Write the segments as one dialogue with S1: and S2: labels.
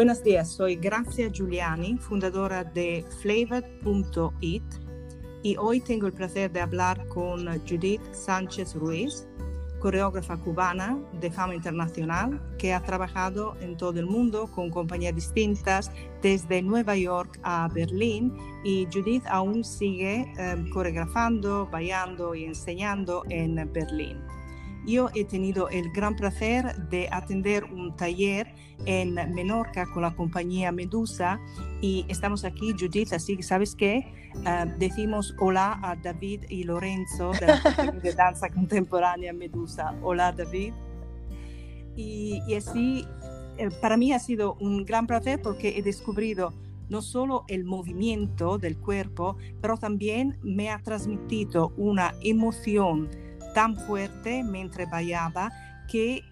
S1: Buenos días, soy Gracia Giuliani, fundadora de Flavored.it y hoy tengo el placer de hablar con Judith Sánchez Ruiz, coreógrafa cubana de fama internacional que ha trabajado en todo el mundo con compañías distintas desde Nueva York a Berlín y Judith aún sigue eh, coreografando, bailando y enseñando en Berlín. Yo he tenido el gran placer de atender un taller en Menorca con la compañía Medusa y estamos aquí, Judith, así que sabes qué, ah, decimos hola a David y Lorenzo de la de danza contemporánea Medusa. Hola David. Y, y así, eh, para mí ha sido un gran placer porque he descubierto no solo el movimiento del cuerpo, pero también me ha transmitido una emoción tan fuerte mientras bailaba que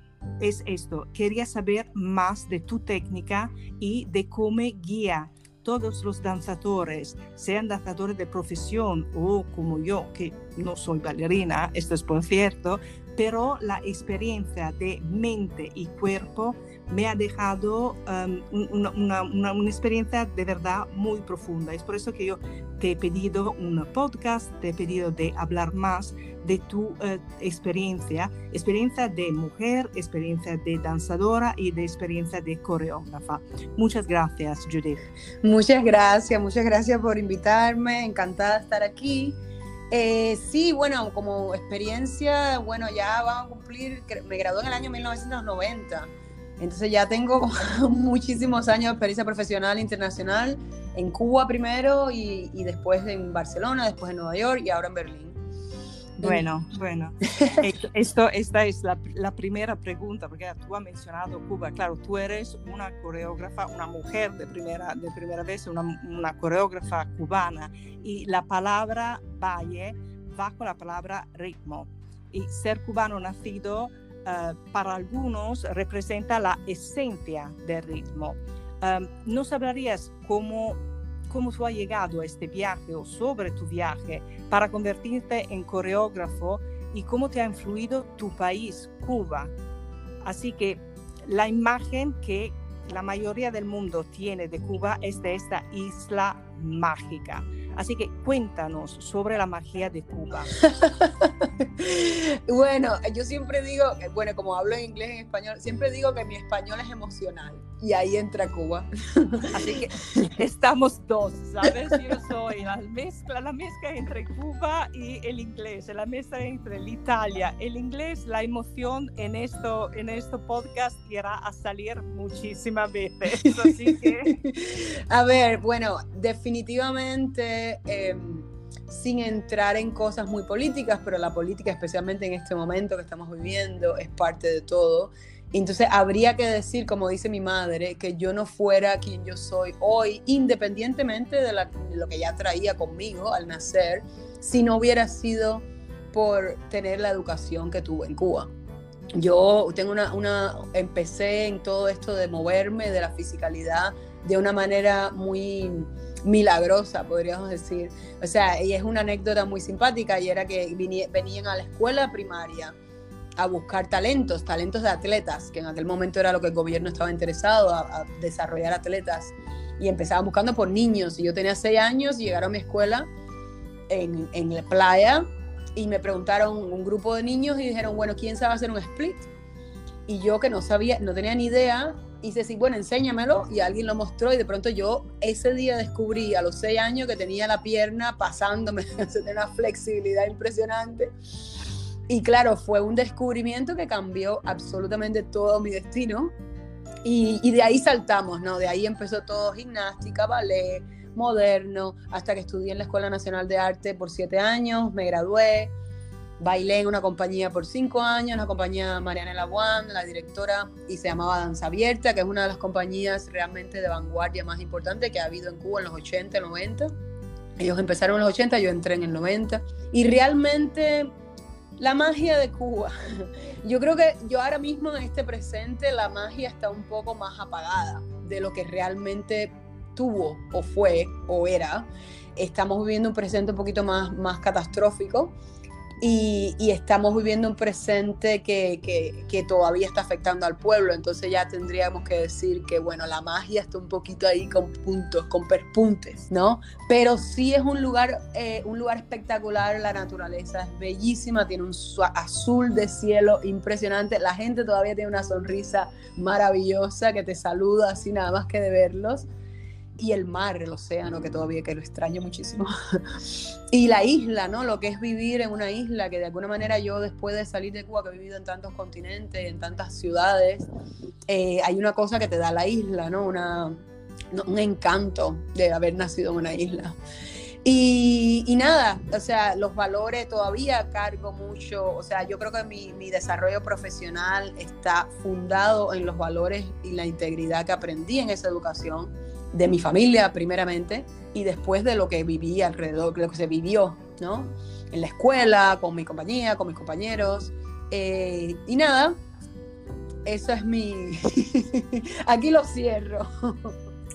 S1: es esto, quería saber más de tu técnica y de cómo guía todos los danzadores, sean danzadores de profesión o como yo, que no soy bailarina, esto es por cierto, pero la experiencia de mente y cuerpo me ha dejado um, una, una, experiencia de verdad muy profunda. Es por eso que yo te he pedido un podcast, te he pedido de hablar más de tu uh, experiencia, experiencia de mujer, experiencia de danzadora y de experiencia de coreógrafa. Muchas gracias, Judith.
S2: Muchas gracias, muchas gracias por invitarme, encantada de estar aquí. Eh, sí, bueno, como experiencia, bueno, ya van a cumplir, me gradué en el año 1990, entonces ya tengo muchísimos años de experiencia profesional internacional, en Cuba primero y, y después en Barcelona, después en Nueva York y ahora en Berlín.
S1: Bueno, bueno. Esto, esta es la, la, primera pregunta, porque tú has mencionado Cuba. Claro, tú eres una coreógrafa, una mujer de primera, de primera vez, una, una coreógrafa cubana. Y la palabra valle va con la palabra ritmo. Y ser cubano nacido uh, para algunos representa la esencia del ritmo. Um, ¿No sabrías cómo cómo tú has llegado a este viaje o sobre tu viaje para convertirte en coreógrafo y cómo te ha influido tu país, Cuba. Así que la imagen que la mayoría del mundo tiene de Cuba es de esta isla mágica. Así que cuéntanos sobre la magia de Cuba.
S2: bueno, yo siempre digo, bueno, como hablo en inglés en español, siempre digo que mi español es emocional y ahí entra Cuba.
S1: Así que estamos dos, ¿sabes? Yo soy la mezcla, la mezcla entre Cuba y el inglés, la mezcla entre la Italia, el inglés, la emoción en esto, en este podcast irá a salir muchísimas veces. Así que...
S2: A ver, bueno, definitivamente Em, sin entrar en cosas muy políticas, pero la política, especialmente en este momento que estamos viviendo, es parte de todo. Entonces habría que decir, como dice mi madre, que yo no fuera quien yo soy hoy, independientemente de, lo que ya traía conmigo al nacer, si no hubiera sido por tener la educación que tuve en Cuba. Yo tengo una, una, empecé en todo esto de moverme, de la fisicalidad, de una manera muy milagrosa, podríamos decir. O sea, y es una anécdota muy simpática y era que venían a la escuela primaria a buscar talentos, talentos de atletas, que en aquel momento era lo que el gobierno estaba interesado, a, desarrollar atletas. Y empezaban buscando por niños. Y yo tenía seis años y llegaron a mi escuela en, en la playa y me preguntaron un grupo de niños y dijeron, bueno, ¿quién sabe hacer un split? Y yo que no sabía, no tenía ni idea, y dice, sí, bueno, enséñamelo. Y alguien lo mostró y de pronto yo ese día descubrí a los seis años que tenía la pierna pasándome, tenía una flexibilidad impresionante. Y claro, fue un descubrimiento que cambió absolutamente todo mi destino. Y, de ahí saltamos, ¿no? De ahí empezó todo gimnástica, ballet, moderno, hasta que estudié en la Escuela Nacional de Arte por siete años, me gradué, Bailé en una compañía por cinco años, una compañía Mariana Labuan, la directora, y se llamaba Danza Abierta, que es una de las compañías realmente de vanguardia más importantes que ha habido en Cuba en los 80, 90. Ellos empezaron en los 80, yo entré en el 90. Y realmente la magia de Cuba, yo creo que yo ahora mismo en este presente la magia está un poco más apagada de lo que realmente tuvo o fue o era. Estamos viviendo un presente un poquito más, más catastrófico y, estamos viviendo un presente que, que, todavía está afectando al pueblo. Entonces ya tendríamos que decir que, bueno, la magia está un poquito ahí con puntos, con perpuntes, ¿no? Pero sí es un lugar, eh, un lugar espectacular, la naturaleza es bellísima, tiene un azul de cielo impresionante, la gente todavía tiene una sonrisa maravillosa que te saluda así nada más que de verlos y el mar, el océano, que todavía que lo extraño muchísimo. y la isla, ¿no? Lo que es vivir en una isla, que de alguna manera yo después de salir de Cuba, que he vivido en tantos continentes, en tantas ciudades, eh, hay una cosa que te da la isla, ¿no? Una, un encanto de haber nacido en una isla. Y, y, nada, o sea, los valores todavía cargo mucho, o sea, yo creo que mi, mi, desarrollo profesional está fundado en los valores y la integridad que aprendí en esa educación de mi familia primeramente y después de lo que viví alrededor, lo que se vivió, ¿no? En la escuela, con mi compañía, con mis compañeros. Eh, y nada, eso es mi... Aquí lo cierro.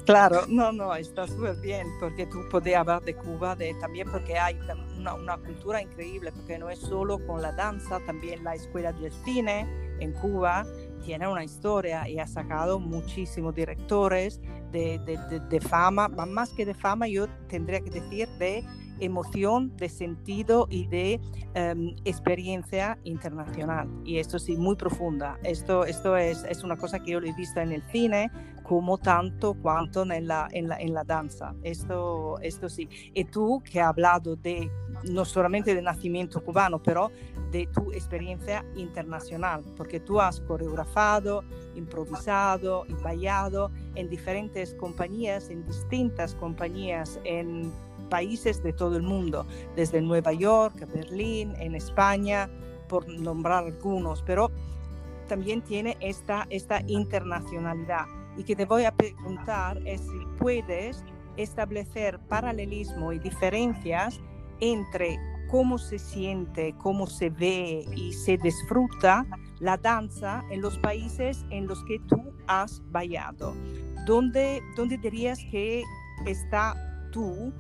S1: Claro, no, no, está súper bien, porque tú puedes hablar de Cuba de, también porque hay una, una, cultura increíble, porque no es solo con la danza, también la escuela de cine en Cuba tiene una historia y ha sacado muchísimos directores de, de, de, fama, más que de fama yo tendría que decir de emoción, de sentido y de em, experiencia internacional. Y esto sí, muy profunda. Esto, esto es, es, una cosa que yo he visto en el cine como tanto cuanto en la, en la, en la danza. Esto, esto sí. Y tú que has hablado de no solamente de nacimiento cubano, pero de tu experiencia internacional, porque tú has coreografado, improvisado y bailado en diferentes compañías, en distintas compañías, en países de todo el mundo, desde Nueva York, Berlín, en España, por nombrar algunos, pero también tiene esta, esta internacionalidad. Y que te voy a preguntar es si puedes establecer paralelismo y diferencias entre cómo se siente, cómo se ve y se disfruta la danza en los países en los que tú has bailado. ¿Dónde, dónde dirías que está tú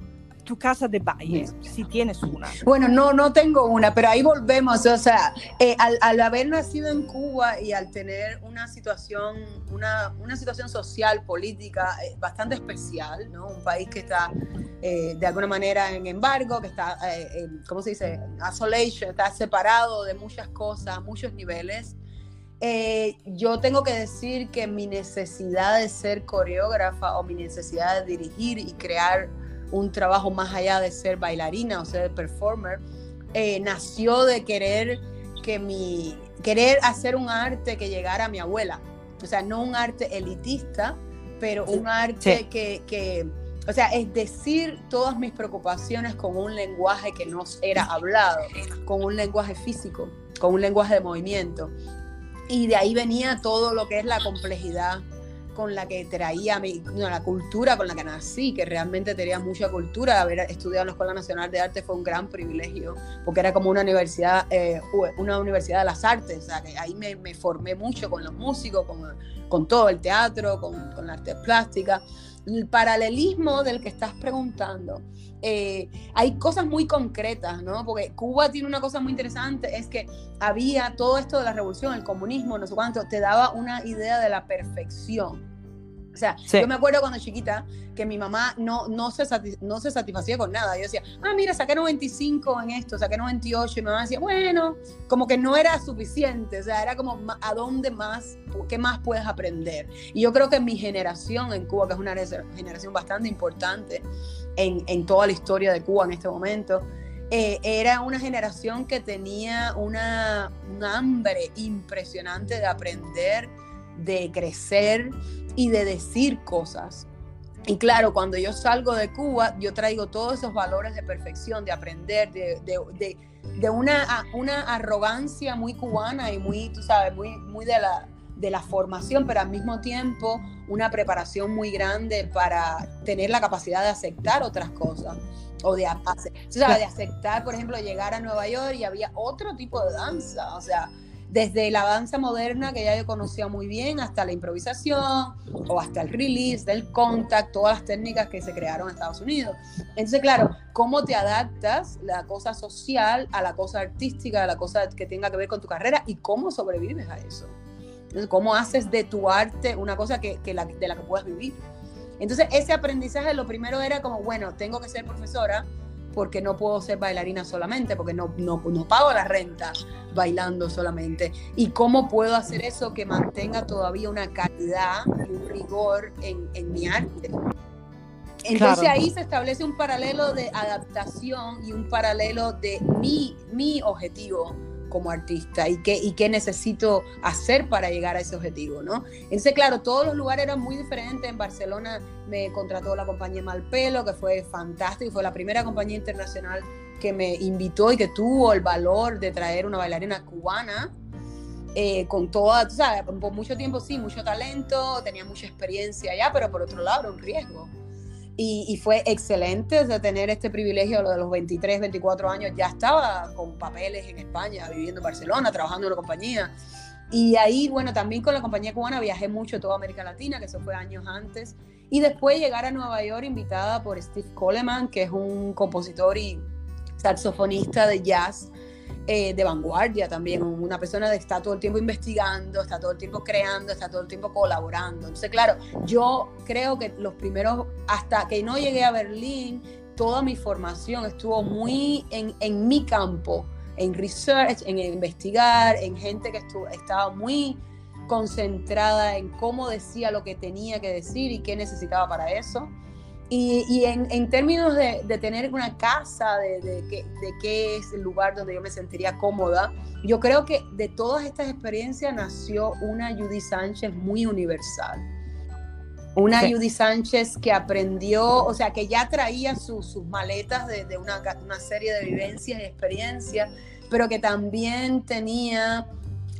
S1: tu casa de baile, si tienes una.
S2: Bueno, no, no tengo una, pero ahí volvemos, o sea, eh, al, haber nacido en Cuba y al tener una situación, una, una situación social, política eh, bastante especial, ¿no? Un país que está eh, de alguna manera en embargo, que está, ¿cómo se dice? Isolation, está separado de muchas cosas, muchos niveles. yo tengo que decir que mi necesidad de ser coreógrafa o mi necesidad de dirigir y crear un trabajo más allá de ser bailarina o ser performer, eh, nació de querer que mi querer hacer un arte que llegara a mi abuela. O sea, no un arte elitista, pero un arte que, que, o sea, es decir todas mis preocupaciones con un lenguaje que no era hablado, con un lenguaje físico, con un lenguaje de movimiento. Y de ahí venía todo lo que es la complejidad con la que traía mi, la cultura con la que nací, que realmente tenía mucha cultura. Haber estudiado en la Escuela Nacional de Arte fue un gran privilegio, porque era como una universidad, eh, una universidad de las artes, o sea, que ahí me, me formé mucho con los músicos, con, con todo el teatro, con, con la arte plástica. El paralelismo del que estás preguntando, eh, hay cosas muy concretas, ¿no? Porque Cuba tiene una cosa muy interesante, es que había todo esto de la revolución, el comunismo, no sé cuánto, te daba una idea de la perfección. O sea, yo me acuerdo cuando chiquita que mi mamá no, no, se, no se satisfacía con nada. Yo decía, ah, mira, saqué 95 en esto, saqué 98. Y mi mamá decía, bueno, como que no era suficiente. O sea, era como, ¿a dónde más? ¿Qué más puedes aprender? Y yo creo que mi generación en Cuba, que es una generación bastante importante en, en toda la historia de Cuba en este momento, eh, era una generación que tenía una, un hambre impresionante de aprender, de crecer y de decir cosas. Y claro, cuando yo salgo de Cuba, yo traigo todos esos valores de perfección, de aprender, de, de, de, una, una arrogancia muy cubana y muy, tú sabes, muy, muy de, la, de la formación, pero al mismo tiempo una preparación muy grande para tener la capacidad de aceptar otras cosas. O de, de aceptar, por ejemplo, llegar a Nueva York y había otro tipo de danza. O sea, desde la danza moderna que ya yo conocía muy bien hasta la improvisación o hasta el release del contact, todas las técnicas que se crearon en Estados Unidos. Entonces, claro, ¿cómo te adaptas la cosa social a la cosa artística, a la cosa que tenga que ver con tu carrera y cómo sobrevives a eso? Entonces, ¿cómo haces de tu arte una cosa que, de la que puedas vivir? Entonces, ese aprendizaje lo primero era como, bueno, tengo que ser profesora, porque no puedo ser bailarina solamente, porque no, no, no, pago la renta bailando solamente. ¿Y cómo puedo hacer eso que mantenga todavía una calidad y un rigor en, en mi arte? Entonces ahí se establece un paralelo de adaptación y un paralelo de mi, mi objetivo como artista y qué, y qué necesito hacer para llegar a ese objetivo, ¿no? Entonces, claro, todos los lugares eran muy diferentes. En Barcelona me contrató la compañía Malpelo, que fue fantástico, fue la primera compañía internacional que me invitó y que tuvo el valor de traer una bailarina cubana eh, con toda, tú sabes, por mucho tiempo sí, mucho talento, tenía mucha experiencia allá, pero por otro lado era un riesgo. Y, fue excelente de tener este privilegio de los 23, 24 años. Ya estaba con papeles en España, viviendo en Barcelona, trabajando en una compañía. Y ahí, bueno, también con la compañía cubana viajé mucho toda América Latina, que eso fue años antes. Y después llegar a Nueva York invitada por Steve Coleman, que es un compositor y saxofonista de jazz eh, de vanguardia también, una persona que está todo el tiempo investigando, está todo el tiempo creando, está todo el tiempo colaborando. Entonces, claro, yo creo que los primeros, hasta que no llegué a Berlín, toda mi formación estuvo muy en, en mi campo, en research, en investigar, en gente que estuvo, estaba muy concentrada en cómo decía lo que tenía que decir y qué necesitaba para eso. Y, en, términos de, tener una casa, de, de, qué es el lugar donde yo me sentiría cómoda, yo creo que de todas estas experiencias nació una Judy Sánchez muy universal. Una Judy Sánchez que aprendió, o sea, que ya traía sus maletas de, una, una serie de vivencias y experiencias, pero que también tenía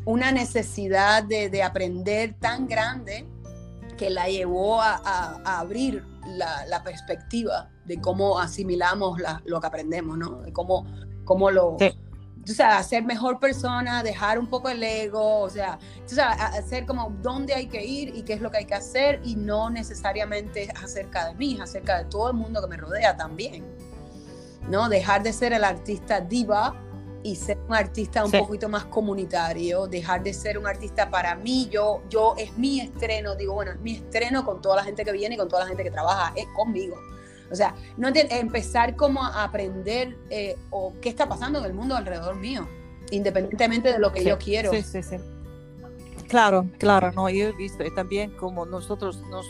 S2: una necesidad de, aprender tan grande que la llevó a, a abrir la, perspectiva de cómo asimilamos lo que aprendemos, ¿no? De cómo, cómo lo... O sea, ser mejor persona, dejar un poco el ego, o sea, o sea, hacer como dónde hay que ir y qué es lo que hay que hacer y no necesariamente acerca de mí, acerca de todo el mundo que me rodea también, ¿no? Dejar de ser el artista diva y ser un artista un poquito más comunitario, dejar de ser un artista para mí, yo, yo es mi estreno, digo, bueno, es mi estreno con toda la gente que viene y con toda la gente que trabaja, es conmigo. O sea, no empezar como a aprender eh, o qué está pasando en el mundo alrededor mío, independientemente de lo que yo quiero.
S1: Sí, sí, sí. Claro, claro, no, yo he visto y también como nosotros nos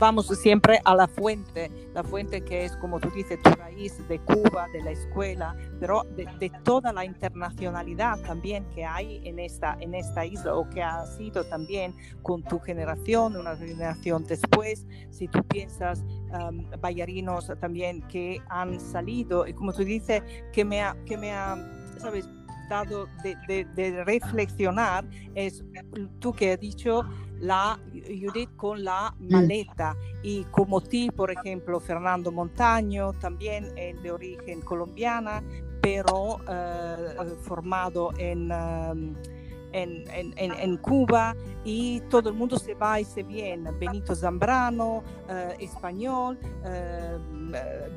S1: vamos siempre a la fuente, la fuente que es, como tú dices, tu raíz de Cuba, de la escuela, pero de, toda la internacionalidad también que hay en esta, en esta isla o que ha sido también con tu generación, una generación después, si tú piensas um, también que han salido, y como tú dices, que me ha, que me ha ¿sabes? Dado de, de, de reflexionar, es tú que has dicho, la Judith con la maleta y como ti, por ejemplo, Fernando Montaño, también es de origen colombiana, pero eh, formado en... Um, en, en, en, Cuba y todo el mundo se va y se viene. Benito Zambrano, eh, español, eh,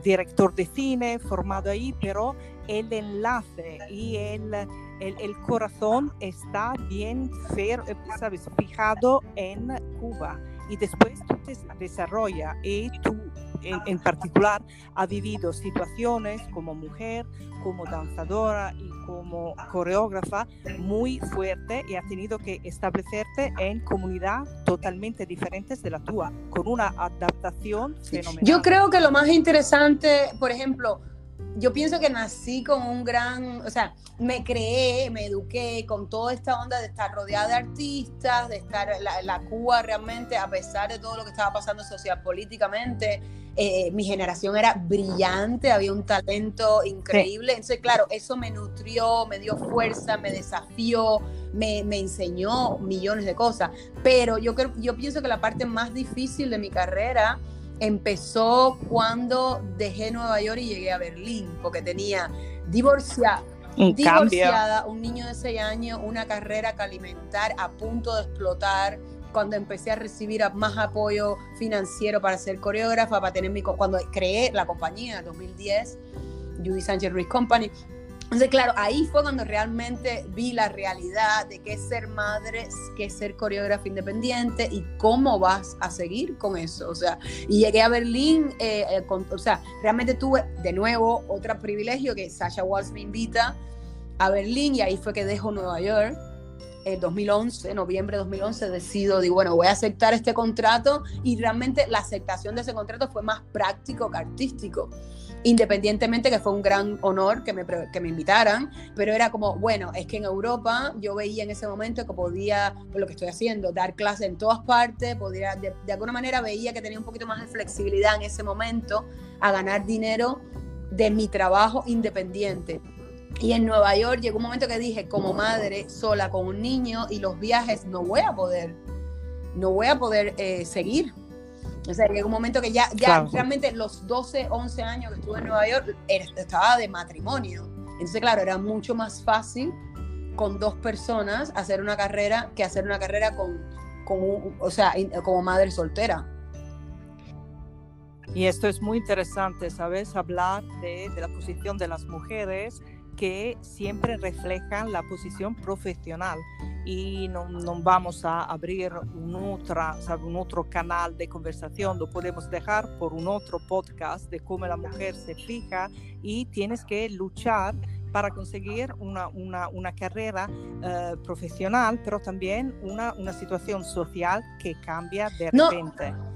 S1: director de cine, formado ahí, pero el enlace y el, el, el corazón está bien eh, sabes, fijado en Cuba. Y después tú te desarrolla y tú en, particular ha vivido situaciones como mujer, como danzadora y como coreógrafa muy fuerte y ha tenido que establecerte en comunidad totalmente diferentes de la tuya, con una adaptación fenomenal.
S2: Yo creo que lo más interesante, por ejemplo, yo pienso que nací con un gran, o sea, me creé, me eduqué con toda esta onda de estar rodeada de artistas, de estar la, la Cuba realmente, a pesar de todo lo que estaba pasando sociopolíticamente, eh, mi generación era brillante, había un talento increíble. Entonces, claro, eso me nutrió, me dio fuerza, me desafió, me, me enseñó millones de cosas. Pero yo, creo, yo pienso que la parte más difícil de mi carrera empezó cuando dejé Nueva York y llegué a Berlín, porque tenía divorciado,
S1: un
S2: divorciada, un niño de 6 años, una carrera que alimentar a punto de explotar, cuando empecé a recibir más apoyo financiero para ser coreógrafa, para tener mi, cuando creé la compañía en 2010, Judy Sánchez Ruiz Company. Entonces, claro, ahí fue cuando realmente vi la realidad de qué es ser madre, qué es ser coreógrafa independiente y cómo vas a seguir con eso. O sea, y llegué a Berlín, eh, eh, o sea, realmente tuve de nuevo otro privilegio que Sasha Waltz me invita a Berlín y ahí fue que dejo Nueva York en 2011, noviembre de 2011, decido, digo, bueno, voy a aceptar este contrato y realmente la aceptación de ese contrato fue más práctico que artístico. Independientemente que fue un gran honor que me, que me invitaran, pero era como, bueno, es que en Europa yo veía en ese momento que podía, lo que estoy haciendo, dar clases en todas partes, podía, de, de alguna manera veía que tenía un poquito más de flexibilidad en ese momento a ganar dinero de mi trabajo independiente. Y en Nueva York llegó un momento que dije, como madre, sola con un niño y los viajes, no voy a poder, no voy a poder eh, seguir. O sea, llegó un momento que ya, ya realmente los 12, 11 años que estuve en Nueva York, estaba de matrimonio. Entonces, claro, era mucho más fácil con dos personas hacer una carrera que hacer una carrera con, con o sea, como madre soltera.
S1: Y esto es muy interesante, ¿sabes? Hablar de, de la posición de las mujeres que siempre reflejan la posición profesional y no, no vamos a abrir un, otra, un otro canal de conversación, lo podemos dejar por un otro podcast de cómo la mujer se fija y tienes que luchar para conseguir una, una, una carrera uh, profesional, pero también una, una situación social que cambia de repente.
S2: No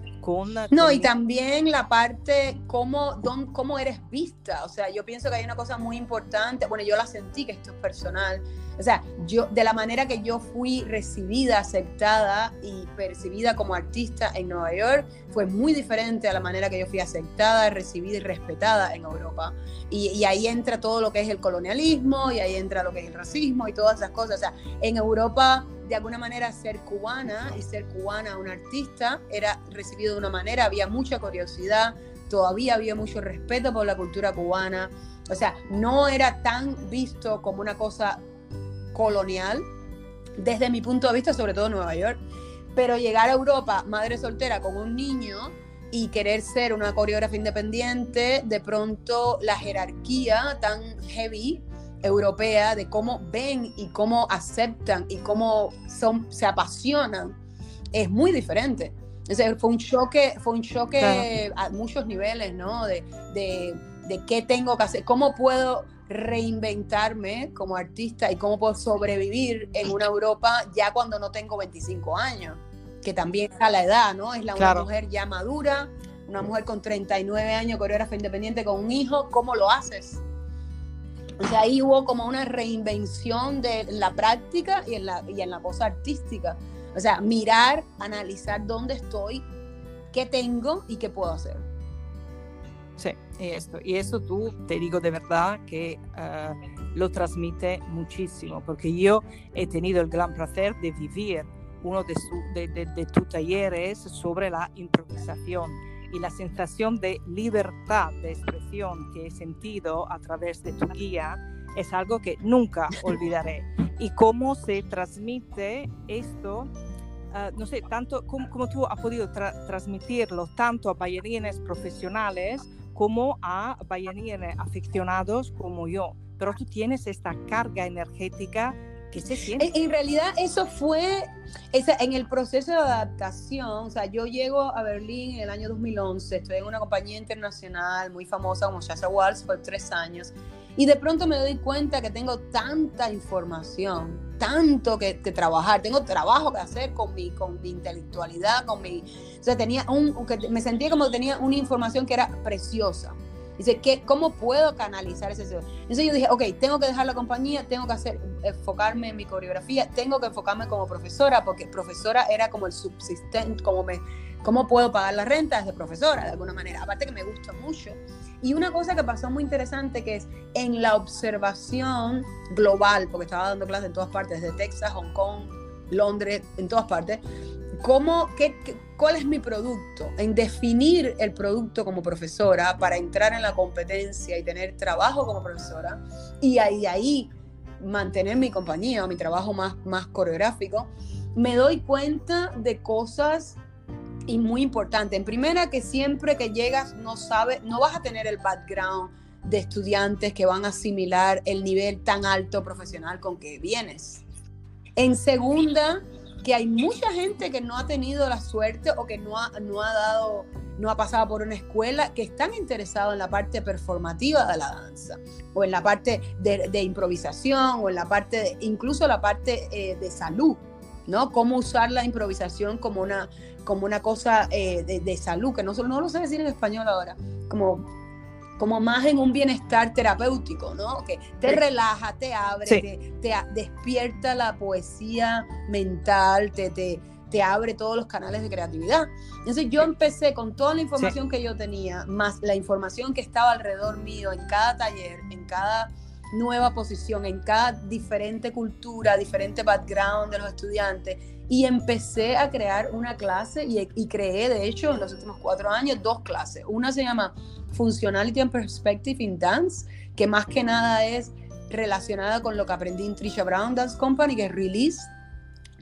S2: no, y también la parte cómo, don, cómo eres vista. O sea, yo pienso que hay una cosa muy importante. Bueno, yo la sentí que esto es personal. O sea, yo, de la manera que yo fui recibida, aceptada y percibida como artista en Nueva York, fue muy diferente a la manera que yo fui aceptada, recibida y respetada en Europa. Y, y ahí entra todo lo que es el colonialismo, y ahí entra lo que es el racismo y todas esas cosas. O sea, en Europa de alguna manera ser cubana y ser cubana una artista era recibido de una manera, había mucha curiosidad, todavía había mucho respeto por la cultura cubana, o sea, no era tan visto como una cosa colonial, desde mi punto de vista, sobre todo en Nueva York, pero llegar a Europa, madre soltera con un niño y querer ser una coreógrafa independiente, de pronto la jerarquía tan heavy europea de cómo ven y cómo aceptan y cómo son, se apasionan es muy diferente. fue un choque, fue un choque a muchos niveles, ¿no? De, de, de, qué tengo que hacer, cómo puedo reinventarme como artista y cómo puedo sobrevivir en una Europa ya cuando no tengo 25 años, que también a la edad, ¿no? Es la una mujer ya madura, una mujer con 39 años, coreógrafa independiente con un hijo, ¿cómo lo haces? O sea, ahí hubo como una reinvención de la práctica y en la, y en la cosa artística. O sea, mirar, analizar dónde estoy, qué tengo y qué puedo hacer.
S1: Sí, y esto, y eso tú te digo de verdad que uh, lo transmite muchísimo, porque yo he tenido el gran placer de vivir uno de, su, de, de, de tus talleres sobre la improvisación y la sensación de libertad de expresión que he sentido a través de tu guía es algo que nunca olvidaré. Y cómo se transmite esto, uh, no sé, tanto como, como tú has podido tra transmitirlo tanto a bailarines profesionales como a bailarines aficionados como yo. Pero tú tienes esta carga energética que se siente.
S2: En, en realidad eso fue esa, en el proceso de adaptación, o sea, yo llego a Berlín en el año 2011, estoy en una compañía internacional muy famosa como Shasha Waltz por tres años, y de pronto me doy cuenta que tengo tanta información, tanto que, que, trabajar, tengo trabajo que hacer con mi, con mi intelectualidad, con mi... O sea, tenía un, que me sentía como que tenía una información que era preciosa. Dice, ¿qué, ¿cómo puedo canalizar ese Entonces yo dije, ok, tengo que dejar la compañía, tengo que hacer, enfocarme en mi coreografía, tengo que enfocarme como profesora, porque profesora era como el subsistente, como me, ¿cómo puedo pagar la renta desde profesora de alguna manera? Aparte que me gusta mucho. Y una cosa que pasó muy interesante que es en la observación global, porque estaba dando clases en todas partes, desde Texas, Hong Kong, Londres, en todas partes, cómo, qué, cuál es mi producto, en definir el producto como profesora para entrar en la competencia y tener trabajo como profesora y ahí, ahí mantener mi compañía mi trabajo más, más coreográfico, me doy cuenta de cosas y muy importante. En primera, que siempre que llegas no sabes, no vas a tener el background de estudiantes que van a asimilar el nivel tan alto profesional con que vienes. En segunda, que hay mucha gente que no ha tenido la suerte o que no ha, no ha dado, no ha pasado por una escuela, que están interesados en la parte performativa de la danza, o en la parte de, improvisación, o en la parte, de, incluso la parte eh, de salud, ¿no? Cómo usar la improvisación como una, como una cosa eh, de, salud, que no, no lo sé decir en español ahora, como como más en un bienestar terapéutico, ¿no? Que te relaja, te abre, te, despierta la poesía mental, te, te, te, abre todos los canales de creatividad. Entonces yo empecé con toda la información que yo tenía, más la información que estaba alrededor mío en cada taller, en cada nueva posición, en cada diferente cultura, diferente background de los estudiantes. Y empecé a crear una clase y, y creé, de hecho, en los últimos cuatro años, dos clases. Una se llama Functionality and Perspective in Dance, que más que nada es relacionada con lo que aprendí en Trisha Brown Dance Company, que es Release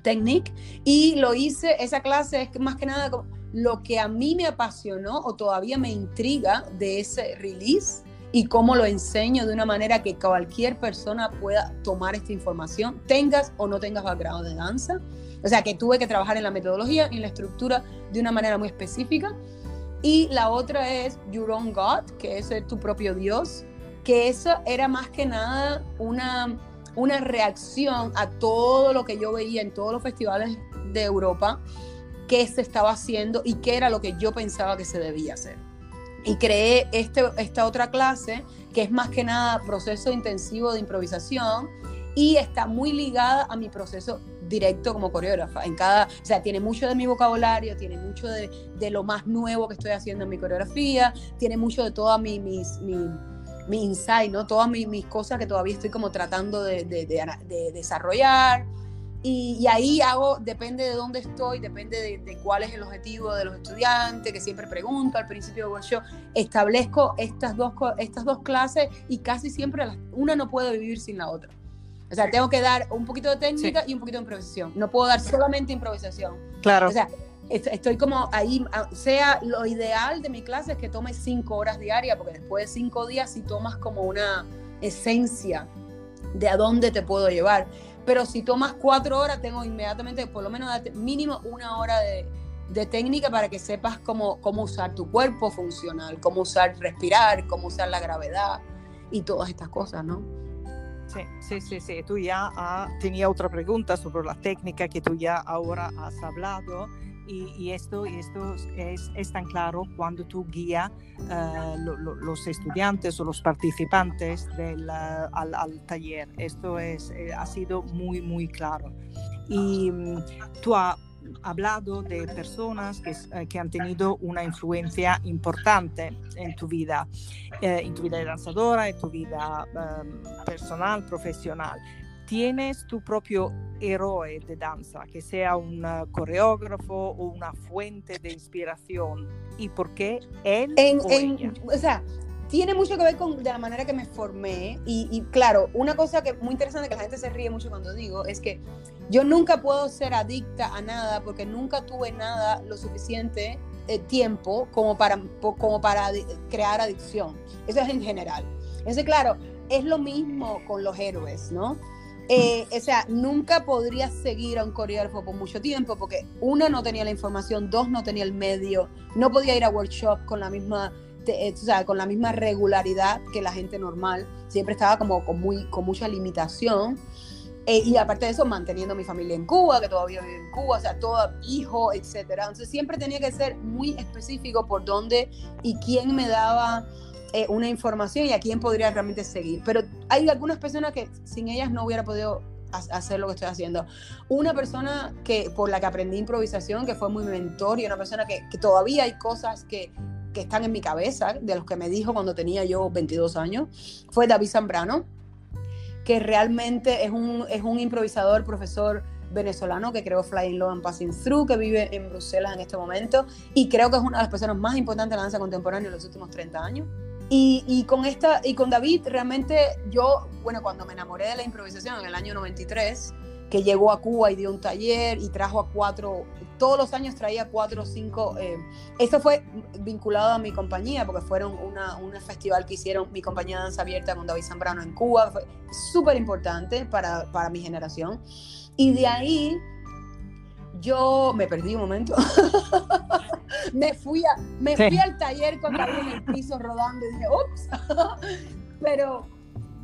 S2: Technique. Y lo hice, esa clase es más que nada lo que a mí me apasionó o todavía me intriga de ese release y cómo lo enseño de una manera que cualquier persona pueda tomar esta información, tengas o no tengas background de danza. O sea, que tuve que trabajar en la metodología y en la estructura de una manera muy específica y la otra es Your Own God, que es tu propio Dios, que eso era más que nada una, una reacción a todo lo que yo veía en todos los festivales de Europa, que se estaba haciendo y qué era lo que yo pensaba que se debía hacer. Y creé este, esta otra clase, que es más que nada proceso intensivo de improvisación y está muy ligada a mi proceso directo como coreógrafa. En cada, o sea, tiene mucho de mi vocabulario, tiene mucho de, de lo más nuevo que estoy haciendo en mi coreografía, tiene mucho de toda mi, mis, mi, mi insight, ¿no? Todas mis, mis, cosas que todavía estoy como tratando de, de, de desarrollar. Y, y, ahí hago, depende de dónde estoy, depende de, cuál es el objetivo de los estudiantes, que siempre pregunto al principio del workshop, establezco estas dos, estas dos clases y casi siempre una no puede vivir sin la otra. O sea, tengo que dar un poquito de técnica y un poquito de improvisación. No puedo dar solamente improvisación.
S1: Claro.
S2: O sea, estoy como ahí, sea lo ideal de mi clase es que tome cinco horas diarias, porque después de cinco días si tomas como una esencia de a dónde te puedo llevar. Pero si tomas cuatro horas, tengo inmediatamente, por lo menos mínimo una hora de, de técnica para que sepas cómo, cómo usar tu cuerpo funcional, cómo usar respirar, cómo usar la gravedad y todas estas cosas, ¿no?
S1: Sí, sí, sí, Tú ya ah, tenía otra pregunta sobre la técnica que tú ya ahora has hablado. Y, esto, esto es, es, tan claro cuando tú guías uh, los estudiantes o los participantes del, uh, al, al, taller. Esto es, eh, ha sido muy, muy claro. Y um, tú has hablado de personas que, eh, que, han tenido una influencia importante en tu vida, eh, en tu vida de danzadora, en tu vida um, personal, profesional. ¿Tienes tu propio héroe de danza, que sea un uh, coreógrafo o una fuente de inspiración? ¿Y por qué él
S2: en, o, en, o sea, tiene mucho que ver con de la manera que me formé y, claro, una cosa que muy interesante que la gente se ríe mucho cuando digo es que yo nunca puedo ser adicta a nada porque nunca tuve nada lo suficiente eh, tiempo como para, como para crear adicción. Eso es en general. Entonces, claro, es lo mismo con los héroes, ¿no? Eh, o sea, nunca podría seguir a un coreógrafo por mucho tiempo porque uno no tenía la información, dos no tenía el medio, no podía ir a workshop con la misma, eh, o sea, con la misma regularidad que la gente normal. Siempre estaba como con, muy, con mucha limitación. Eh, y aparte de eso, manteniendo mi familia en Cuba, que todavía vive en Cuba, o sea, todo hijo, etcétera. Entonces siempre tenía que ser muy específico por dónde y quién me daba eh, una información y a quién podría realmente seguir. Pero hay algunas personas que sin ellas no hubiera podido hacer lo que estoy haciendo. Una persona que por la que aprendí improvisación, que fue muy mentor y una persona que, que todavía hay cosas que, que están en mi cabeza, de los que me dijo cuando tenía yo 22 años, fue David Zambrano que realmente es un, es un improvisador, profesor venezolano que creó Flying Low and Passing Through, que vive en Bruselas en este momento, y creo que es una de las personas más importantes de la danza contemporánea en los últimos 30 años. Y, y, con esta, y con David, realmente yo, bueno, cuando me enamoré de la improvisación en el año 93, que llegó a Cuba y dio un taller y trajo a cuatro, todos los años traía cuatro o cinco. Eh, esto fue vinculado a mi compañía, porque fueron una, un festival que hicieron mi compañía de danza abierta con David Zambrano en Cuba, fue súper importante para, para mi generación. Y de ahí yo me perdí un momento. me fui, a, me fui al taller con David en el piso rodando y dije, ups. Pero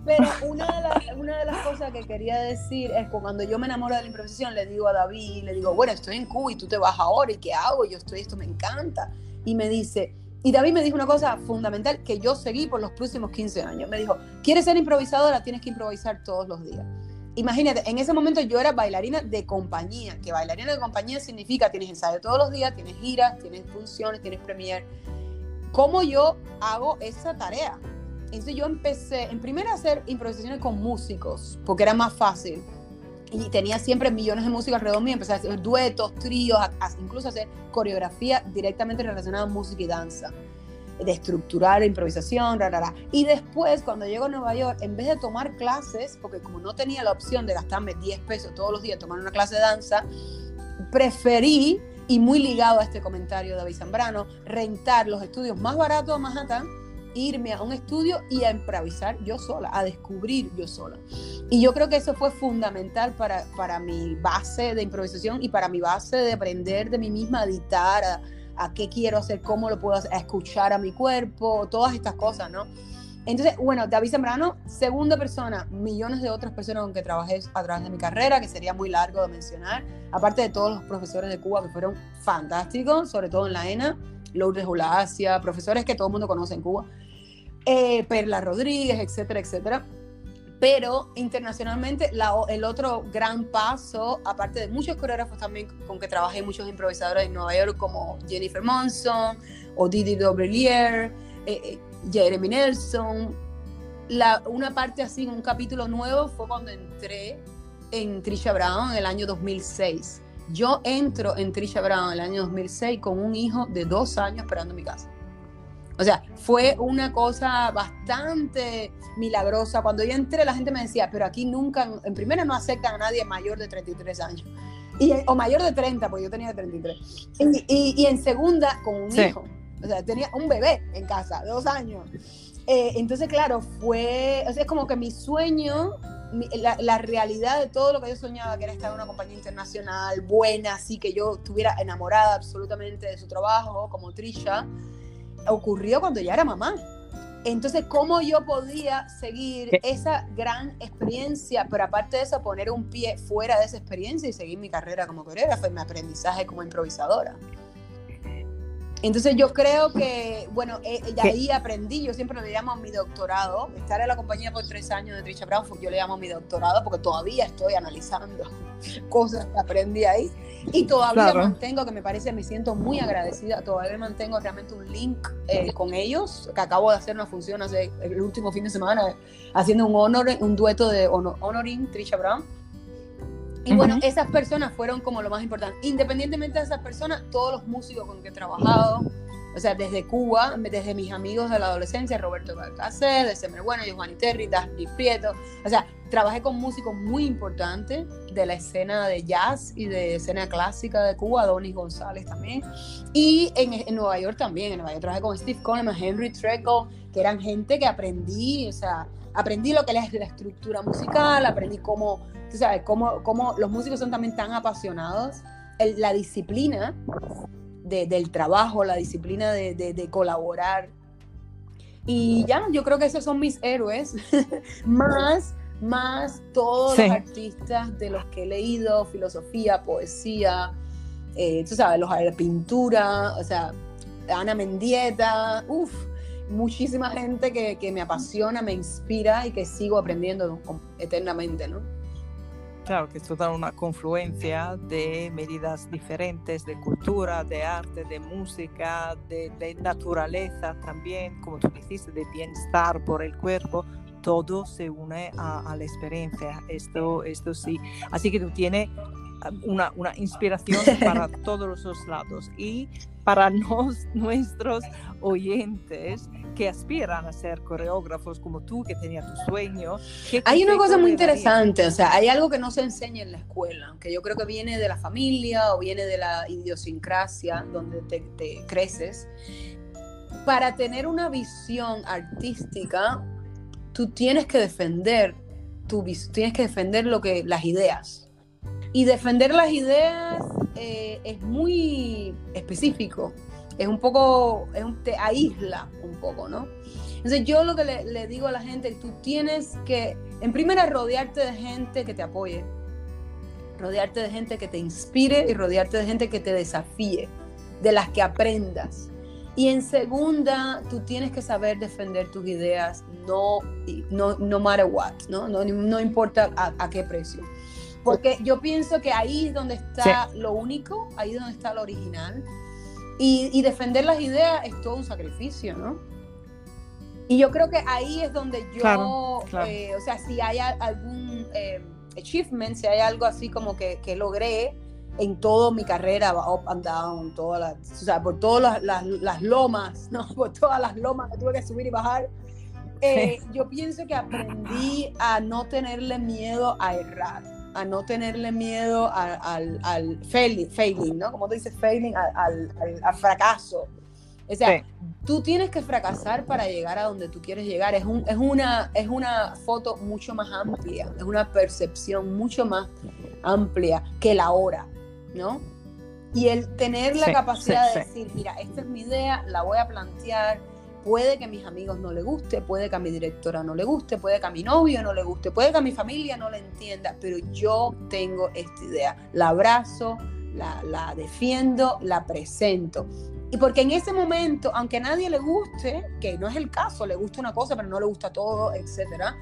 S2: pero una de, las, una de las cosas que quería decir es que cuando yo me enamoro de la improvisación, le digo a David, le digo, bueno, estoy en Cuba y tú te vas ahora, ¿y qué hago? Yo estoy, esto me encanta. Y me dice, y David me dijo una cosa fundamental que yo seguí por los próximos 15 años. Me dijo, ¿quieres ser improvisadora? Tienes que improvisar todos los días. Imagínate, en ese momento yo era bailarina de compañía, que bailarina de compañía significa tienes ensayo todos los días, tienes giras, tienes funciones, tienes premier. ¿Cómo yo hago esa tarea? Entonces yo empecé, en primera a hacer improvisaciones con músicos, porque era más fácil. Y tenía siempre millones de músicos alrededor mío, empecé a hacer duetos, tríos, incluso hacer coreografía directamente relacionada a música y danza, de estructurar improvisación, rara, Y después, cuando llego a Nueva York, en vez de tomar clases, porque como no tenía la opción de gastarme 10 pesos todos los días tomar una clase de danza, preferí, y muy ligado a este comentario de David Zambrano, rentar los estudios más baratos de Manhattan irme a un estudio y a improvisar yo sola, a descubrir yo sola. Y yo creo que eso fue fundamental para, para mi base de improvisación y para mi base de aprender de mí misma, a editar, a, qué quiero hacer, cómo lo puedo hacer, a escuchar a mi cuerpo, todas estas cosas, ¿no? Entonces, bueno, David Sembrano, segunda persona, millones de otras personas con que trabajé a través de mi carrera, que sería muy largo de mencionar, aparte de todos los profesores de Cuba que fueron fantásticos, sobre todo en la ENA, Lourdes Ulacia, profesores que todo el mundo conoce en Cuba, eh, Perla Rodríguez, etcétera, etcétera. Pero internacionalmente el otro gran paso, aparte de muchos coreógrafos también con que trabajé, muchos improvisadores en Nueva York como Jennifer Monson o Didi Dobrillier, eh, eh, Jeremy Nelson, la, una parte así, un capítulo nuevo fue cuando entré en Trisha Brown en el año 2006. Yo entro en Trisha Brown en el año 2006 con un hijo de dos años esperando en mi casa. O sea, fue una cosa bastante milagrosa. Cuando yo entré, la gente me decía, pero aquí nunca, en primera no aceptan a nadie mayor de 33 años. Y, o mayor de 30, porque yo tenía 33. Y, y, en segunda, con un hijo. O sea, tenía un bebé en casa, dos años. Eh, entonces, claro, fue, o sea, es como que mi sueño, la, la, realidad de todo lo que yo soñaba, que era estar en una compañía internacional buena, así que yo estuviera enamorada absolutamente de su trabajo, como Trisha, ocurrió cuando ya era mamá. Entonces, ¿cómo yo podía seguir esa gran experiencia, pero aparte de eso, poner un pie fuera de esa experiencia y seguir mi carrera como coreógrafa y mi aprendizaje como improvisadora? Entonces yo creo que, bueno, eh, de ahí aprendí, yo siempre le llamo mi doctorado, estar en la compañía por tres años de Trisha Brown, yo le llamo mi doctorado porque todavía estoy analizando cosas que aprendí ahí. Y todavía mantengo, que me parece, me siento muy agradecida, todavía mantengo realmente un link eh, con ellos, que acabo de hacer una función hace el último fin de semana, haciendo un honor, un dueto de honoring Trisha Brown y bueno, esas personas fueron como lo más importante. Independientemente de esas personas, todos los músicos con que he trabajado, o sea, desde Cuba, desde mis amigos de la adolescencia, Roberto Balcácer, de Semer Bueno, Giovanni Terry, Daphne Prieto, o sea, trabajé con músicos muy importantes de la escena de jazz y de escena clásica de Cuba, Donis González también, y en, en, Nueva York también, en Nueva York trabajé con Steve Coleman, Henry Treco, que eran gente que aprendí, o sea, aprendí lo que es la estructura musical, aprendí cómo tú sabes, cómo, cómo los músicos son también tan apasionados, la disciplina del trabajo, la disciplina de, colaborar. Y ya, yo creo que esos son mis héroes, más, más todos los artistas de los que he leído, filosofía, poesía, eh, tú sabes, los de pintura, o sea, Ana Mendieta, uff, muchísima gente que, que, me apasiona, me inspira y que sigo aprendiendo eternamente, ¿no?
S1: Claro, que es toda una confluencia de medidas diferentes de cultura, de arte, de música, de, naturaleza también, como tú dijiste, de bienestar por el cuerpo, todo se une a, la experiencia, esto, esto sí. Así que tú tienes una, una inspiración para todos los lados y para nos, nuestros oyentes que aspiran a ser coreógrafos como tú, que tenía tu sueño.
S2: Hay una cosa muy interesante, o sea, hay algo que no se enseña en la escuela, que yo creo que viene de la familia o viene de la idiosincrasia donde te, te creces. Para tener una visión artística, tú tienes que defender tu tienes que defender lo que las ideas. Y defender las ideas eh, es muy específico, es un poco, es te aísla un poco, ¿no? Entonces yo lo que le, le digo a la gente, tú tienes que, en primera, rodearte de gente que te apoye, rodearte de gente que te inspire y rodearte de gente que te desafíe, de las que aprendas. Y en segunda, tú tienes que saber defender tus ideas, no, no, no matter what, ¿no? No, no importa a, qué precio. Porque yo pienso que ahí es donde está lo único, ahí es donde está lo original. Y, y, defender las ideas es todo un sacrificio, ¿no? Y yo creo que ahí es donde yo, eh, o sea, si hay algún eh, achievement, si hay algo así como que, que logré, en toda mi carrera, up and down, todas las, o sea, por todas las, las, lomas, ¿no? Por todas las lomas que tuve que subir y bajar. Eh, yo pienso que aprendí a no tenerle miedo a errar, a no tenerle miedo al, al failing, failing, ¿no? Como tú dices, failing, al, al fracaso. O sea, tú tienes que fracasar para llegar a donde tú quieres llegar. Es, un, es, una, es una foto mucho más amplia, es una percepción mucho más amplia que la hora. ¿no? Y el tener la capacidad de decir, mira, esta es mi idea, la voy a plantear, puede que a mis amigos no le guste, puede que a mi directora no le guste, puede que a mi novio no le guste, puede que a mi familia no le entienda, pero yo tengo esta idea, la abrazo, la, la defiendo, la presento. Y porque en ese momento, aunque a nadie le guste, que no es el caso, le gusta una cosa, pero no le gusta todo, etcétera,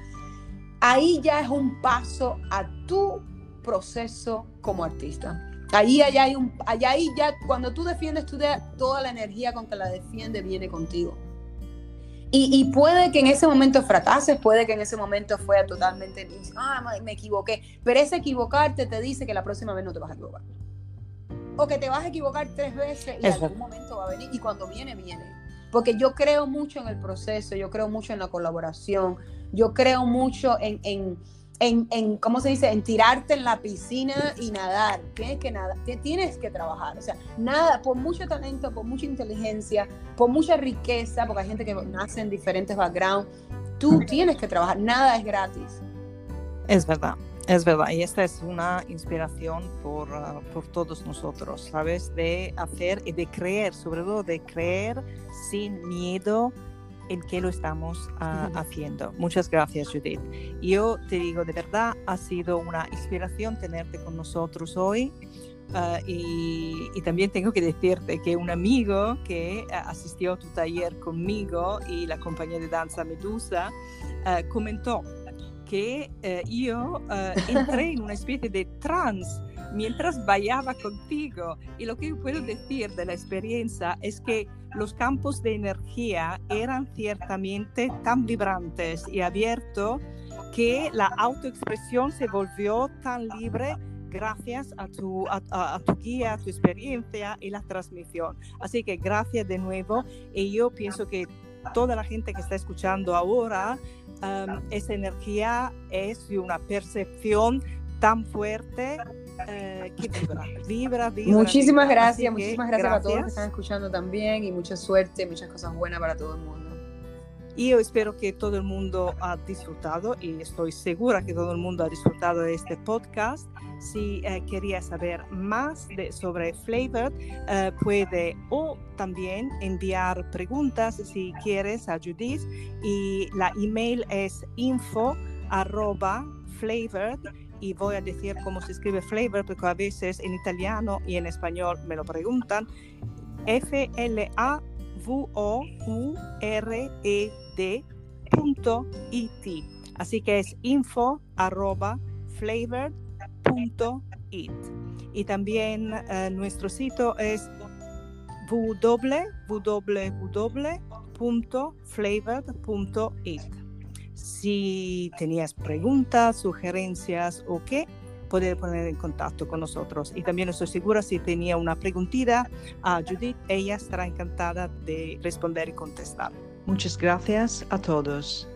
S2: ahí ya es un paso a tu proceso como artista. Ahí, allá hay un, allá ahí ya, cuando tú defiendes tu idea, toda la energía con que la defiende viene contigo. Y, y, puede que en ese momento fracases, puede que en ese momento fue totalmente, ah, me equivoqué, pero ese equivocarte te dice que la próxima vez no te vas a equivocar. O que te vas a equivocar tres veces y en algún momento va a venir, y cuando viene, viene. Porque yo creo mucho en el proceso, yo creo mucho en la colaboración, yo creo mucho en, en en, en, ¿cómo se dice? En tirarte en la piscina y nadar. Tienes que nadar, tienes que trabajar. O sea, nada, por mucho talento, por mucha inteligencia, por mucha riqueza, porque hay gente que nace en diferentes backgrounds, tú tienes que trabajar. Nada es gratis.
S1: Es verdad. Es verdad, y esta es una inspiración por, uh, por todos nosotros, ¿sabes? De hacer y de creer, sobre todo de creer sin miedo en qué lo estamos ah, haciendo. Muchas gracias, Judith. Yo te digo, de verdad, ha sido una inspiración tenerte con nosotros hoy. Ah, y, también tengo que decirte que un amigo que ah, asistió a tu taller conmigo y la compañía de danza Medusa comentó que eh, yo entré en una especie de trance mientras bailaba contigo. Y lo que puedo decir de la experiencia es que los campos de energía eran ciertamente tan vibrantes y abiertos que la autoexpresión se volvió tan libre gracias a tu, a, tu guía, a tu experiencia y la transmisión. Así que gracias de nuevo y yo pienso que toda la gente que está escuchando ahora, um, esa energía es de una percepción tan fuerte eh, vibra, vibra,
S2: Muchísimas gracias, muchísimas gracias, a todos los que están escuchando también y mucha suerte, muchas cosas buenas para todo el mundo.
S1: Y yo espero que todo el mundo ha disfrutado y estoy segura que todo el mundo ha disfrutado de este podcast. Si eh, quería saber más de, sobre Flavored, eh, puede o también enviar preguntas si quieres a Judith y la email es info arroba flavored y voy a decir cómo se escribe flavor porque a veces en italiano y en español me lo preguntan. F-L-A-V-O-U-R-E-D punto it. Así que es info arroba flavored.it. Y también uh, nuestro sitio es www.flavored.it. Si tenías preguntas, sugerencias o qué, poder poner en contacto con nosotros. Y también estoy segura si tenía una preguntita a Judith, ella estará encantada de responder y contestar.
S3: Muchas gracias a todos.